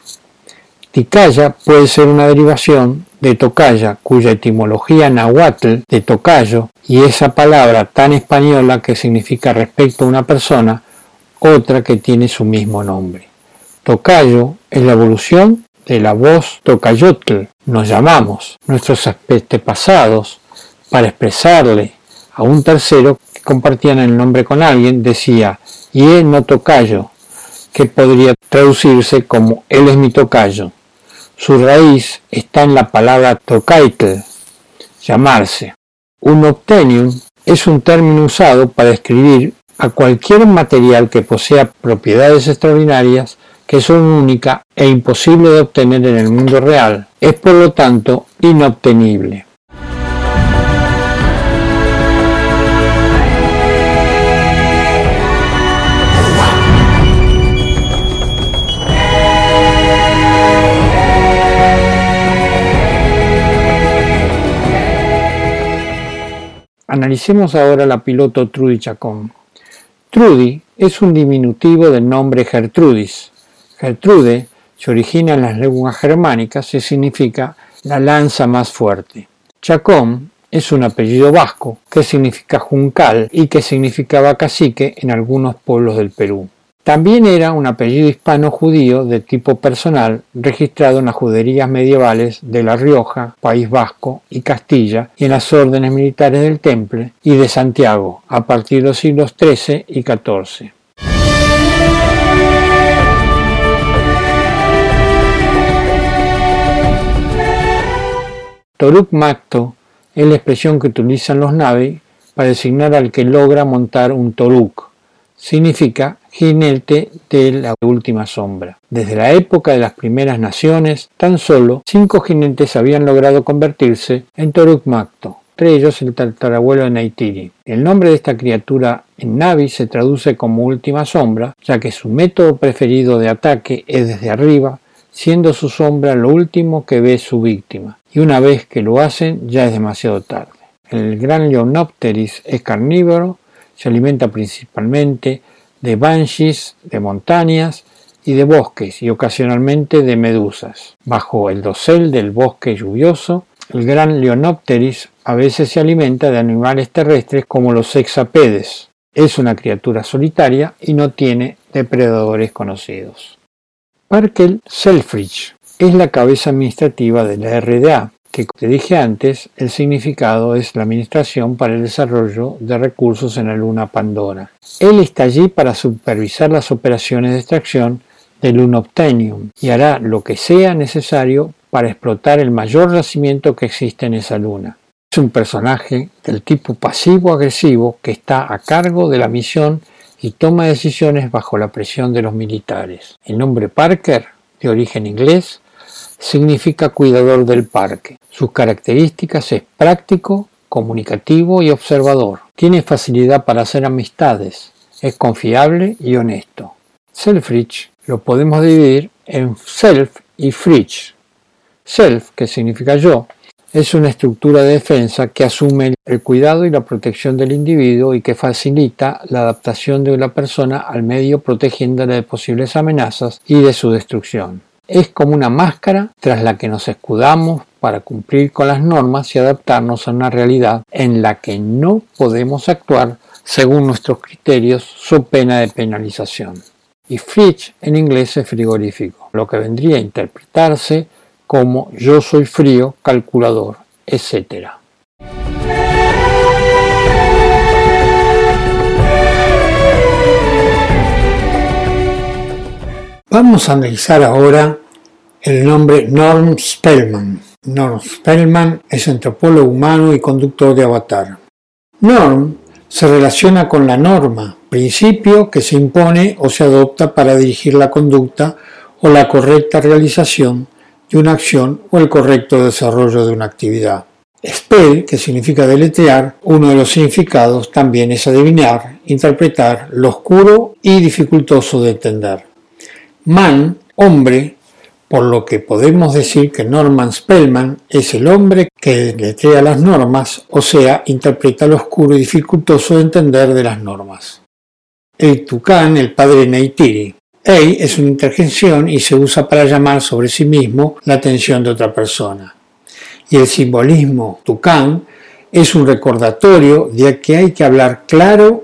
Ticaya puede ser una derivación de tocaya, cuya etimología nahuatl de tocayo y esa palabra tan española que significa respecto a una persona, otra que tiene su mismo nombre. Tocayo es la evolución de la voz tocayotl. Nos llamamos nuestros pasados para expresarle a un tercero que compartían el nombre con alguien, decía, y él no tocayo, que podría traducirse como él es mi tocayo. Su raíz está en la palabra tocaitl, llamarse. Un obtenium es un término usado para describir a cualquier material que posea propiedades extraordinarias que son única e imposible de obtener en el mundo real. Es por lo tanto inobtenible. Analicemos ahora la piloto Trudy Chacón. Trudy es un diminutivo del nombre Gertrudis. Gertrude se origina en las lenguas germánicas y significa la lanza más fuerte. Chacón es un apellido vasco que significa juncal y que significaba cacique en algunos pueblos del Perú. También era un apellido hispano-judío de tipo personal registrado en las juderías medievales de La Rioja, País Vasco y Castilla y en las órdenes militares del Temple y de Santiago a partir de los siglos XIII y XIV. Toruk Macto es la expresión que utilizan los navi para designar al que logra montar un toruk. Significa jinete de la última sombra. Desde la época de las primeras naciones, tan solo cinco jinetes habían logrado convertirse en Toruk Makto, entre ellos el tartarabuelo de Neytiri. El nombre de esta criatura en Navi se traduce como última sombra, ya que su método preferido de ataque es desde arriba, siendo su sombra lo último que ve su víctima, y una vez que lo hacen ya es demasiado tarde. El gran Leonopteris es carnívoro, se alimenta principalmente de banshees, de montañas y de bosques y ocasionalmente de medusas. Bajo el dosel del bosque lluvioso, el gran Leonopteris a veces se alimenta de animales terrestres como los hexapedes. Es una criatura solitaria y no tiene depredadores conocidos. Parkel Selfridge es la cabeza administrativa de la RDA, que te dije antes, el significado es la Administración para el Desarrollo de Recursos en la Luna Pandora. Él está allí para supervisar las operaciones de extracción del Lunobtenium y hará lo que sea necesario para explotar el mayor yacimiento que existe en esa luna. Es un personaje del tipo pasivo-agresivo que está a cargo de la misión y toma decisiones bajo la presión de los militares. El nombre Parker, de origen inglés, significa cuidador del parque. Sus características es práctico, comunicativo y observador. Tiene facilidad para hacer amistades. Es confiable y honesto. Selfridge lo podemos dividir en self y fridge. Self, que significa yo, es una estructura de defensa que asume el cuidado y la protección del individuo y que facilita la adaptación de la persona al medio protegiéndola de posibles amenazas y de su destrucción. es como una máscara tras la que nos escudamos para cumplir con las normas y adaptarnos a una realidad en la que no podemos actuar según nuestros criterios, su pena de penalización. Y fridge en inglés es frigorífico, lo que vendría a interpretarse como yo soy frío, calculador, etc. Vamos a analizar ahora el nombre Norm Spellman. Norm Spellman es antropólogo humano y conductor de Avatar. Norm se relaciona con la norma, principio que se impone o se adopta para dirigir la conducta o la correcta realización de una acción o el correcto desarrollo de una actividad. Spell, que significa deletrear, uno de los significados también es adivinar, interpretar, lo oscuro y dificultoso de entender. Man, hombre, por lo que podemos decir que Norman Spellman es el hombre que letrea las normas, o sea, interpreta lo oscuro y dificultoso de entender de las normas. El tucán, el padre Neytiri. Ei es una interjección y se usa para llamar sobre sí mismo la atención de otra persona. Y el simbolismo tucán es un recordatorio de que hay que hablar claro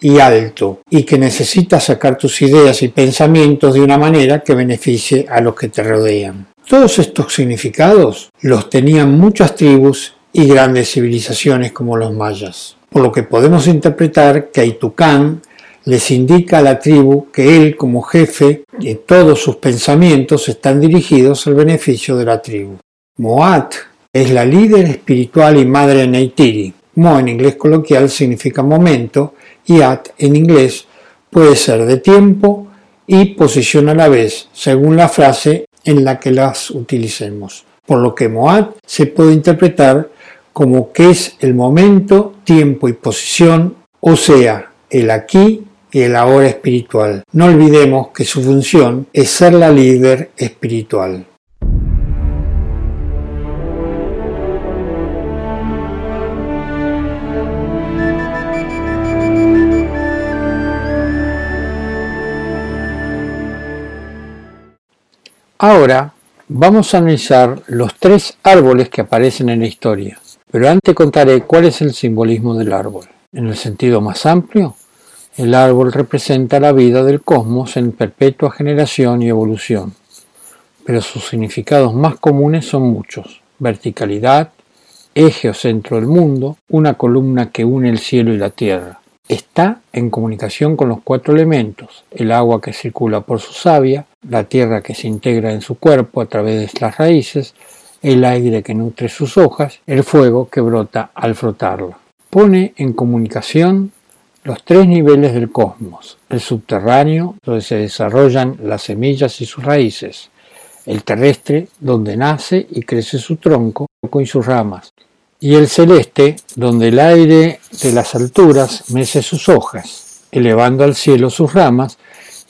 y alto y que necesitas sacar tus ideas y pensamientos de una manera que beneficie a los que te rodean. Todos estos significados los tenían muchas tribus y grandes civilizaciones como los mayas, por lo que podemos interpretar que Aitucán les indica a la tribu que él como jefe de todos sus pensamientos están dirigidos al beneficio de la tribu. Moat es la líder espiritual y madre de Neytiri. Mo en inglés coloquial significa momento y at en inglés puede ser de tiempo y posición a la vez, según la frase en la que las utilicemos. Por lo que Moat se puede interpretar como que es el momento, tiempo y posición, o sea, el aquí y el ahora espiritual. No olvidemos que su función es ser la líder espiritual. Ahora vamos a analizar los tres árboles que aparecen en la historia, pero antes contaré cuál es el simbolismo del árbol. En el sentido más amplio, el árbol representa la vida del cosmos en perpetua generación y evolución, pero sus significados más comunes son muchos. Verticalidad, eje o centro del mundo, una columna que une el cielo y la tierra. Está en comunicación con los cuatro elementos, el agua que circula por su savia, la tierra que se integra en su cuerpo a través de las raíces, el aire que nutre sus hojas, el fuego que brota al frotarla. Pone en comunicación los tres niveles del cosmos, el subterráneo, donde se desarrollan las semillas y sus raíces, el terrestre, donde nace y crece su tronco y sus ramas, y el celeste, donde el aire de las alturas mece sus hojas, elevando al cielo sus ramas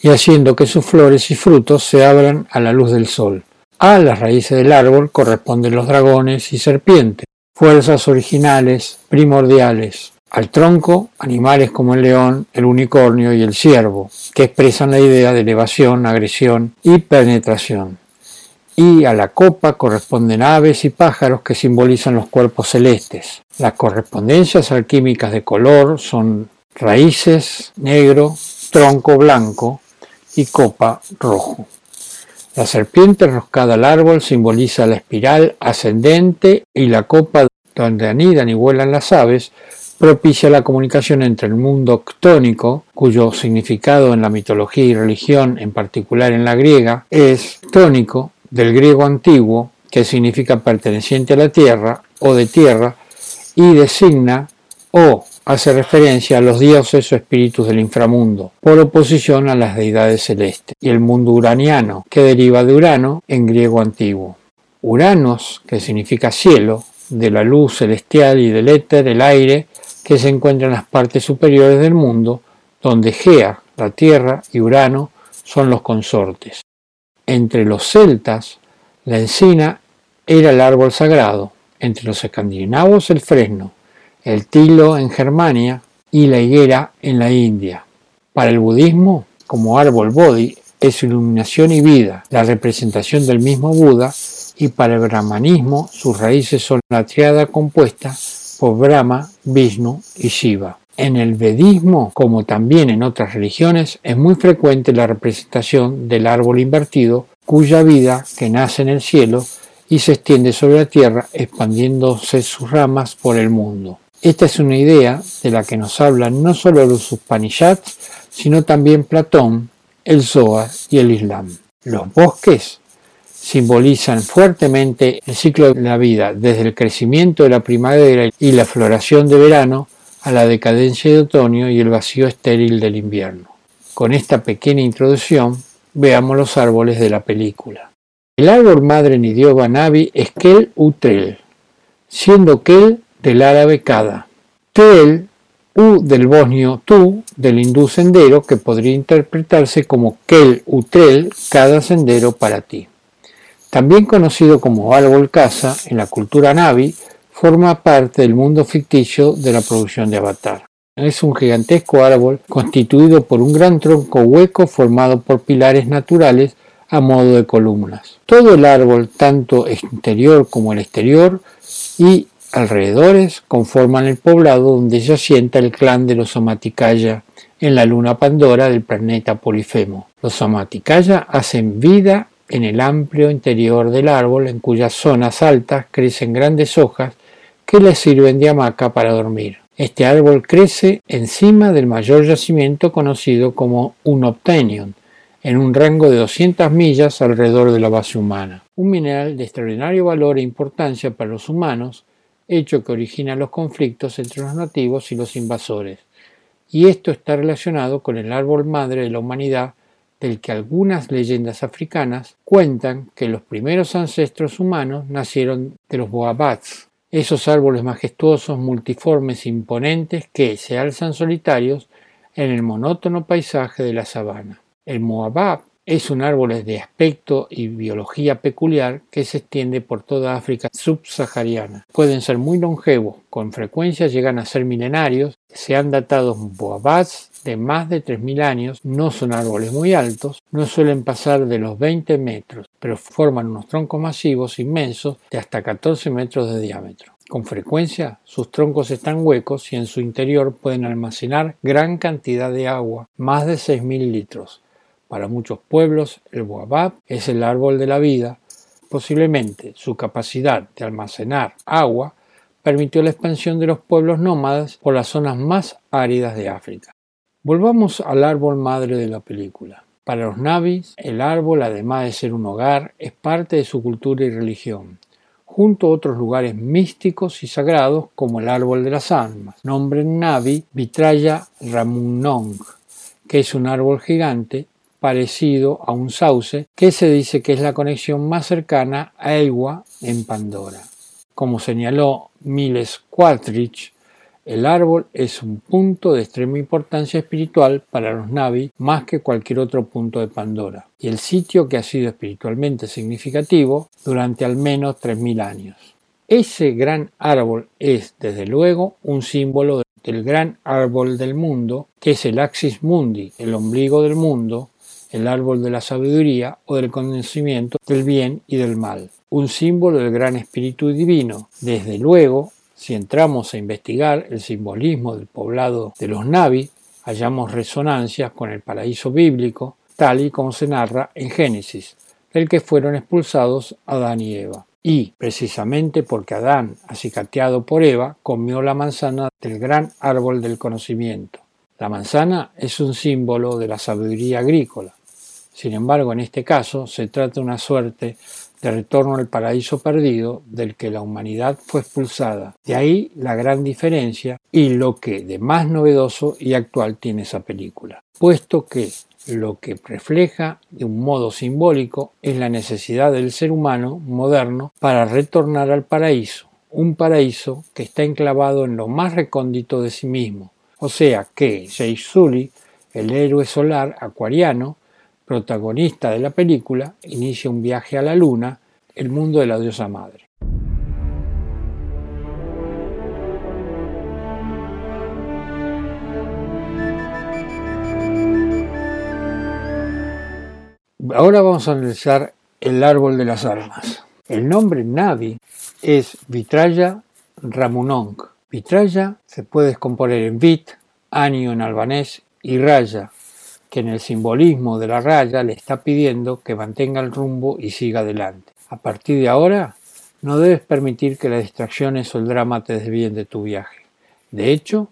y haciendo que sus flores y frutos se abran a la luz del sol. A las raíces del árbol corresponden los dragones y serpientes, fuerzas originales, primordiales. Al tronco, animales como el león, el unicornio y el ciervo, que expresan la idea de elevación, agresión y penetración y a la copa corresponden aves y pájaros que simbolizan los cuerpos celestes. Las correspondencias alquímicas de color son raíces negro, tronco blanco y copa rojo. La serpiente enroscada al árbol simboliza la espiral ascendente y la copa donde anidan y vuelan las aves propicia la comunicación entre el mundo ctónico, cuyo significado en la mitología y religión, en particular en la griega, es tónico, del griego antiguo, que significa perteneciente a la tierra o de tierra, y designa o hace referencia a los dioses o espíritus del inframundo, por oposición a las deidades celestes, y el mundo uraniano, que deriva de Urano en griego antiguo. Uranos, que significa cielo, de la luz celestial y del éter, el aire, que se encuentra en las partes superiores del mundo, donde Gea, la tierra, y Urano son los consortes. Entre los celtas, la encina era el árbol sagrado, entre los escandinavos el fresno, el tilo en Germania y la higuera en la India. Para el budismo, como árbol bodhi, es iluminación y vida, la representación del mismo Buda, y para el brahmanismo sus raíces son la triada compuesta por Brahma, Vishnu y Shiva. En el vedismo, como también en otras religiones, es muy frecuente la representación del árbol invertido, cuya vida, que nace en el cielo y se extiende sobre la tierra, expandiéndose sus ramas por el mundo. Esta es una idea de la que nos hablan no solo los Upanishads, sino también Platón, el Zohar y el Islam. Los bosques simbolizan fuertemente el ciclo de la vida, desde el crecimiento de la primavera y la floración de verano a la decadencia de otoño y el vacío estéril del invierno. Con esta pequeña introducción, veamos los árboles de la película. El árbol madre en idioma navi es Kel Utrel, siendo Kel del árabe Kada. Tel, U del bosnio Tu, del hindú sendero, que podría interpretarse como Kel Utrel, cada sendero para ti. También conocido como árbol casa en la cultura navi, forma parte del mundo ficticio de la producción de Avatar. Es un gigantesco árbol constituido por un gran tronco hueco formado por pilares naturales a modo de columnas. Todo el árbol, tanto interior como el exterior y alrededores, conforman el poblado donde se asienta el clan de los Amaticaya en la luna Pandora del planeta Polifemo. Los Amaticaya hacen vida en el amplio interior del árbol en cuyas zonas altas crecen grandes hojas que le sirven de hamaca para dormir. Este árbol crece encima del mayor yacimiento conocido como un obtenion, en un rango de 200 millas alrededor de la base humana. Un mineral de extraordinario valor e importancia para los humanos, hecho que origina los conflictos entre los nativos y los invasores. Y esto está relacionado con el árbol madre de la humanidad del que algunas leyendas africanas cuentan que los primeros ancestros humanos nacieron de los boabats, esos árboles majestuosos, multiformes e imponentes que se alzan solitarios en el monótono paisaje de la sabana. El moabab es un árbol de aspecto y biología peculiar que se extiende por toda África subsahariana. Pueden ser muy longevos, con frecuencia llegan a ser milenarios, se han datado boabats de más de 3.000 años, no son árboles muy altos, no suelen pasar de los 20 metros, pero forman unos troncos masivos inmensos de hasta 14 metros de diámetro. Con frecuencia, sus troncos están huecos y en su interior pueden almacenar gran cantidad de agua, más de 6.000 litros. Para muchos pueblos, el boabab es el árbol de la vida. Posiblemente su capacidad de almacenar agua permitió la expansión de los pueblos nómadas por las zonas más áridas de África. Volvamos al árbol madre de la película. Para los navis, el árbol, además de ser un hogar, es parte de su cultura y religión, junto a otros lugares místicos y sagrados como el árbol de las almas, nombre en navi Vitraya Ramunong, que es un árbol gigante parecido a un sauce que se dice que es la conexión más cercana a Ewa en Pandora. Como señaló Miles Quatrich, el árbol es un punto de extrema importancia espiritual para los Navi más que cualquier otro punto de Pandora, y el sitio que ha sido espiritualmente significativo durante al menos 3.000 años. Ese gran árbol es, desde luego, un símbolo del gran árbol del mundo, que es el Axis Mundi, el ombligo del mundo, el árbol de la sabiduría o del conocimiento del bien y del mal, un símbolo del gran espíritu divino. Desde luego, si entramos a investigar el simbolismo del poblado de los Navi, hallamos resonancias con el paraíso bíblico, tal y como se narra en Génesis, del que fueron expulsados Adán y Eva. Y, precisamente porque Adán, acicateado por Eva, comió la manzana del gran árbol del conocimiento. La manzana es un símbolo de la sabiduría agrícola. Sin embargo, en este caso se trata de una suerte de retorno al paraíso perdido del que la humanidad fue expulsada. De ahí la gran diferencia y lo que de más novedoso y actual tiene esa película, puesto que lo que refleja de un modo simbólico es la necesidad del ser humano moderno para retornar al paraíso, un paraíso que está enclavado en lo más recóndito de sí mismo, o sea que Sully, el héroe solar acuariano, protagonista de la película, inicia un viaje a la luna, el mundo de la diosa madre. Ahora vamos a analizar el árbol de las almas. El nombre Navi es Vitraya Ramunong. Vitraya se puede descomponer en Vit, año en albanés, y Raya, que en el simbolismo de la raya le está pidiendo que mantenga el rumbo y siga adelante. A partir de ahora, no debes permitir que las distracciones o el drama te desvíen de tu viaje. De hecho,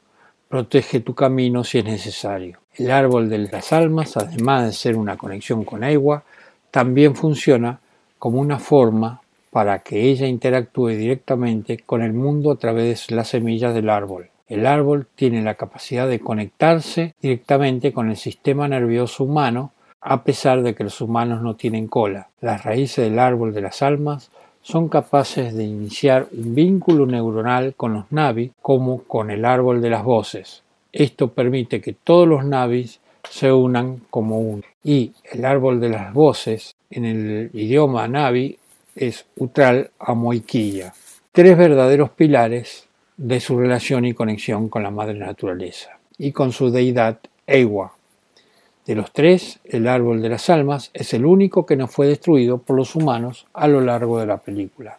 protege tu camino si es necesario. El árbol de las almas, además de ser una conexión con agua, también funciona como una forma para que ella interactúe directamente con el mundo a través de las semillas del árbol. El árbol tiene la capacidad de conectarse directamente con el sistema nervioso humano a pesar de que los humanos no tienen cola. Las raíces del árbol de las almas son capaces de iniciar un vínculo neuronal con los navis como con el árbol de las voces. Esto permite que todos los navis se unan como uno. Y el árbol de las voces en el idioma navi es Utral Amoiquilla. Tres verdaderos pilares de su relación y conexión con la madre naturaleza y con su deidad Ewa, de los tres, el árbol de las almas es el único que no fue destruido por los humanos a lo largo de la película.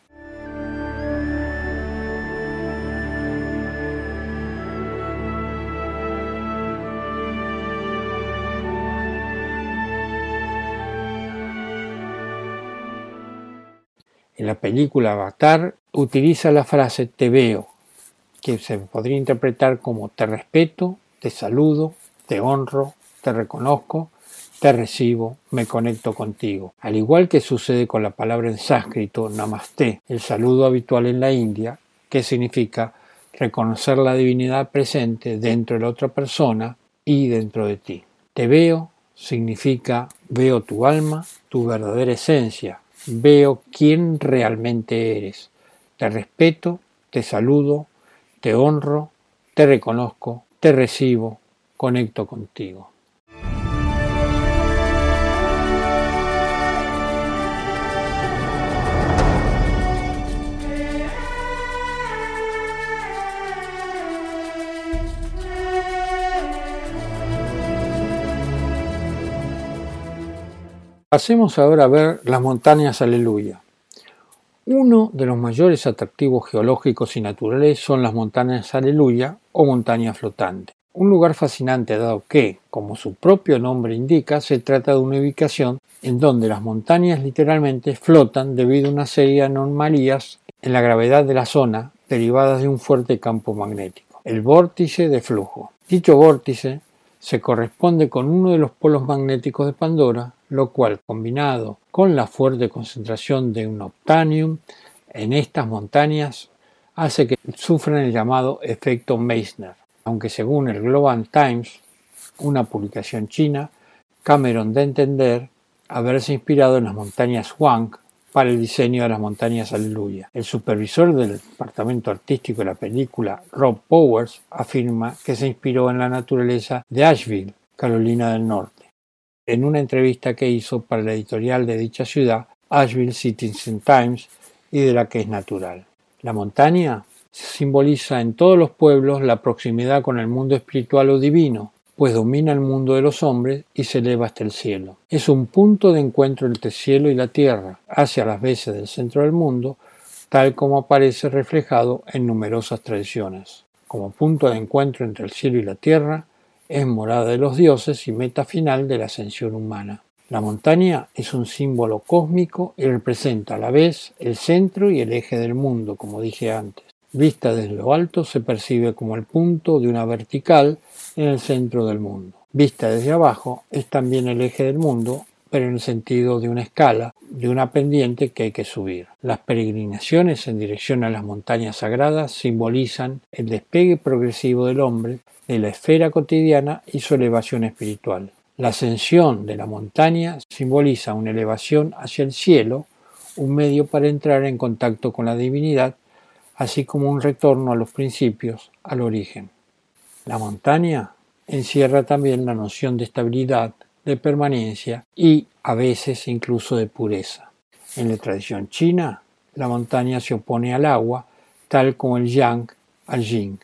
En la película Avatar utiliza la frase te veo, que se podría interpretar como te respeto, te saludo, te honro, te reconozco, te recibo, me conecto contigo. Al igual que sucede con la palabra en sánscrito namaste, el saludo habitual en la India, que significa reconocer la divinidad presente dentro de la otra persona y dentro de ti. Te veo significa veo tu alma, tu verdadera esencia, veo quién realmente eres. Te respeto, te saludo, te honro, te reconozco, te recibo, conecto contigo. Pasemos ahora a ver las montañas Aleluya. Uno de los mayores atractivos geológicos y naturales son las montañas Aleluya o montañas flotantes. Un lugar fascinante dado que, como su propio nombre indica, se trata de una ubicación en donde las montañas literalmente flotan debido a una serie de anomalías en la gravedad de la zona derivadas de un fuerte campo magnético, el vórtice de flujo. Dicho vórtice se corresponde con uno de los polos magnéticos de Pandora, lo cual, combinado con la fuerte concentración de un optanium en estas montañas, hace que sufran el llamado efecto Meissner. Aunque según el Global Times, una publicación china, Cameron de entender haberse inspirado en las montañas Wang para el diseño de las montañas Aleluya. El supervisor del departamento artístico de la película, Rob Powers, afirma que se inspiró en la naturaleza de Asheville, Carolina del Norte. En una entrevista que hizo para la editorial de dicha ciudad, Asheville Citizen Times, y de la que es natural. La montaña simboliza en todos los pueblos la proximidad con el mundo espiritual o divino, pues domina el mundo de los hombres y se eleva hasta el cielo. Es un punto de encuentro entre el cielo y la tierra, hacia las veces del centro del mundo, tal como aparece reflejado en numerosas tradiciones. Como punto de encuentro entre el cielo y la tierra, es morada de los dioses y meta final de la ascensión humana. La montaña es un símbolo cósmico y representa a la vez el centro y el eje del mundo, como dije antes. Vista desde lo alto se percibe como el punto de una vertical en el centro del mundo. Vista desde abajo es también el eje del mundo, en el sentido de una escala, de una pendiente que hay que subir. Las peregrinaciones en dirección a las montañas sagradas simbolizan el despegue progresivo del hombre de la esfera cotidiana y su elevación espiritual. La ascensión de la montaña simboliza una elevación hacia el cielo, un medio para entrar en contacto con la divinidad así como un retorno a los principios, al origen. La montaña encierra también la noción de estabilidad, de permanencia y a veces incluso de pureza. En la tradición china, la montaña se opone al agua, tal como el yang al yin,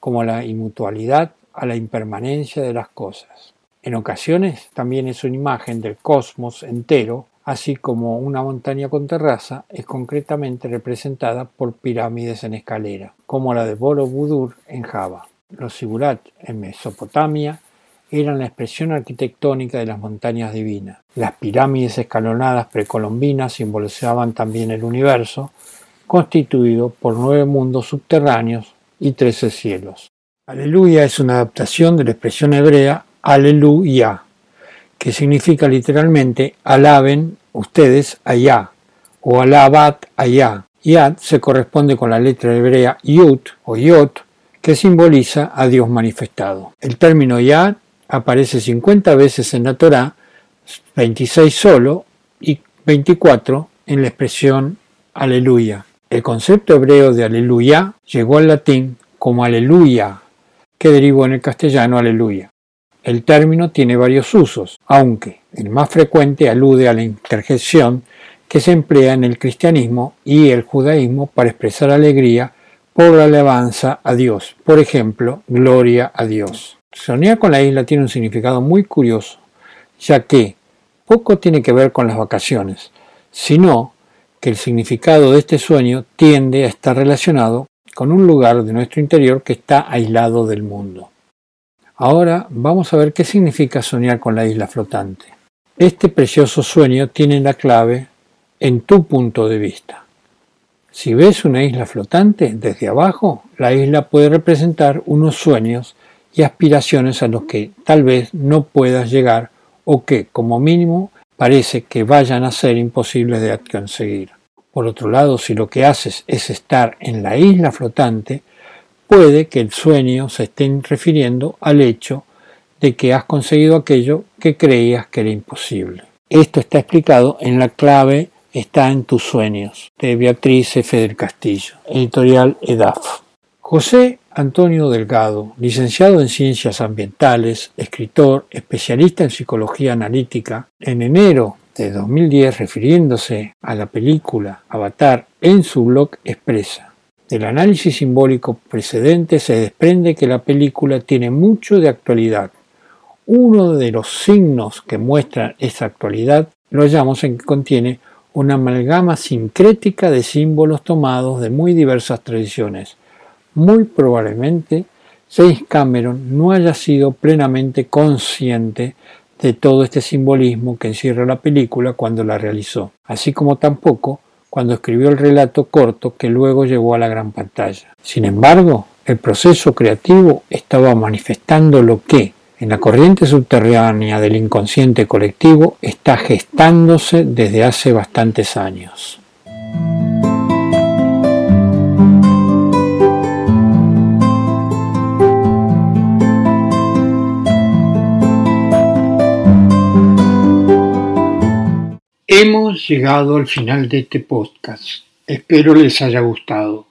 como la inmutualidad a la impermanencia de las cosas. En ocasiones también es una imagen del cosmos entero, así como una montaña con terraza es concretamente representada por pirámides en escalera, como la de Borobudur en Java. Los sigurat en Mesopotamia eran la expresión arquitectónica de las montañas divinas. Las pirámides escalonadas precolombinas simbolizaban también el universo, constituido por nueve mundos subterráneos y trece cielos. Aleluya es una adaptación de la expresión hebrea Aleluya, que significa literalmente alaben ustedes allá o alabat allá. Yad se corresponde con la letra hebrea Yut o Yot, que simboliza a Dios manifestado. El término Yad aparece 50 veces en la Torá, 26 solo y 24 en la expresión aleluya. El concepto hebreo de aleluya llegó al latín como aleluya, que derivó en el castellano aleluya. El término tiene varios usos, aunque el más frecuente alude a la interjección que se emplea en el cristianismo y el judaísmo para expresar alegría por la alabanza a Dios. Por ejemplo, gloria a Dios. Soñar con la isla tiene un significado muy curioso, ya que poco tiene que ver con las vacaciones, sino que el significado de este sueño tiende a estar relacionado con un lugar de nuestro interior que está aislado del mundo. Ahora vamos a ver qué significa soñar con la isla flotante. Este precioso sueño tiene la clave en tu punto de vista. Si ves una isla flotante desde abajo, la isla puede representar unos sueños y aspiraciones a los que tal vez no puedas llegar o que, como mínimo, parece que vayan a ser imposibles de conseguir. Por otro lado, si lo que haces es estar en la isla flotante, puede que el sueño se esté refiriendo al hecho de que has conseguido aquello que creías que era imposible. Esto está explicado en la clave Está en tus sueños, de Beatriz F. del Castillo, editorial EDAF. José Antonio Delgado, licenciado en Ciencias Ambientales, escritor, especialista en psicología analítica, en enero de 2010, refiriéndose a la película Avatar en su blog, expresa, del análisis simbólico precedente se desprende que la película tiene mucho de actualidad. Uno de los signos que muestran esa actualidad lo hallamos en que contiene una amalgama sincrética de símbolos tomados de muy diversas tradiciones. Muy probablemente James Cameron no haya sido plenamente consciente de todo este simbolismo que encierra la película cuando la realizó, así como tampoco cuando escribió el relato corto que luego llevó a la gran pantalla. Sin embargo, el proceso creativo estaba manifestando lo que, en la corriente subterránea del inconsciente colectivo, está gestándose desde hace bastantes años. Hemos llegado al final de este podcast. Espero les haya gustado.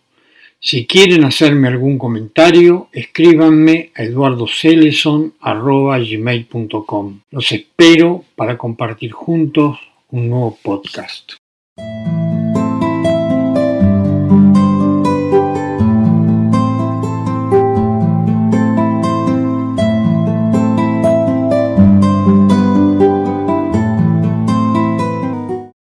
Si quieren hacerme algún comentario, escríbanme a eduardoceleson.gmail.com. Los espero para compartir juntos un nuevo podcast.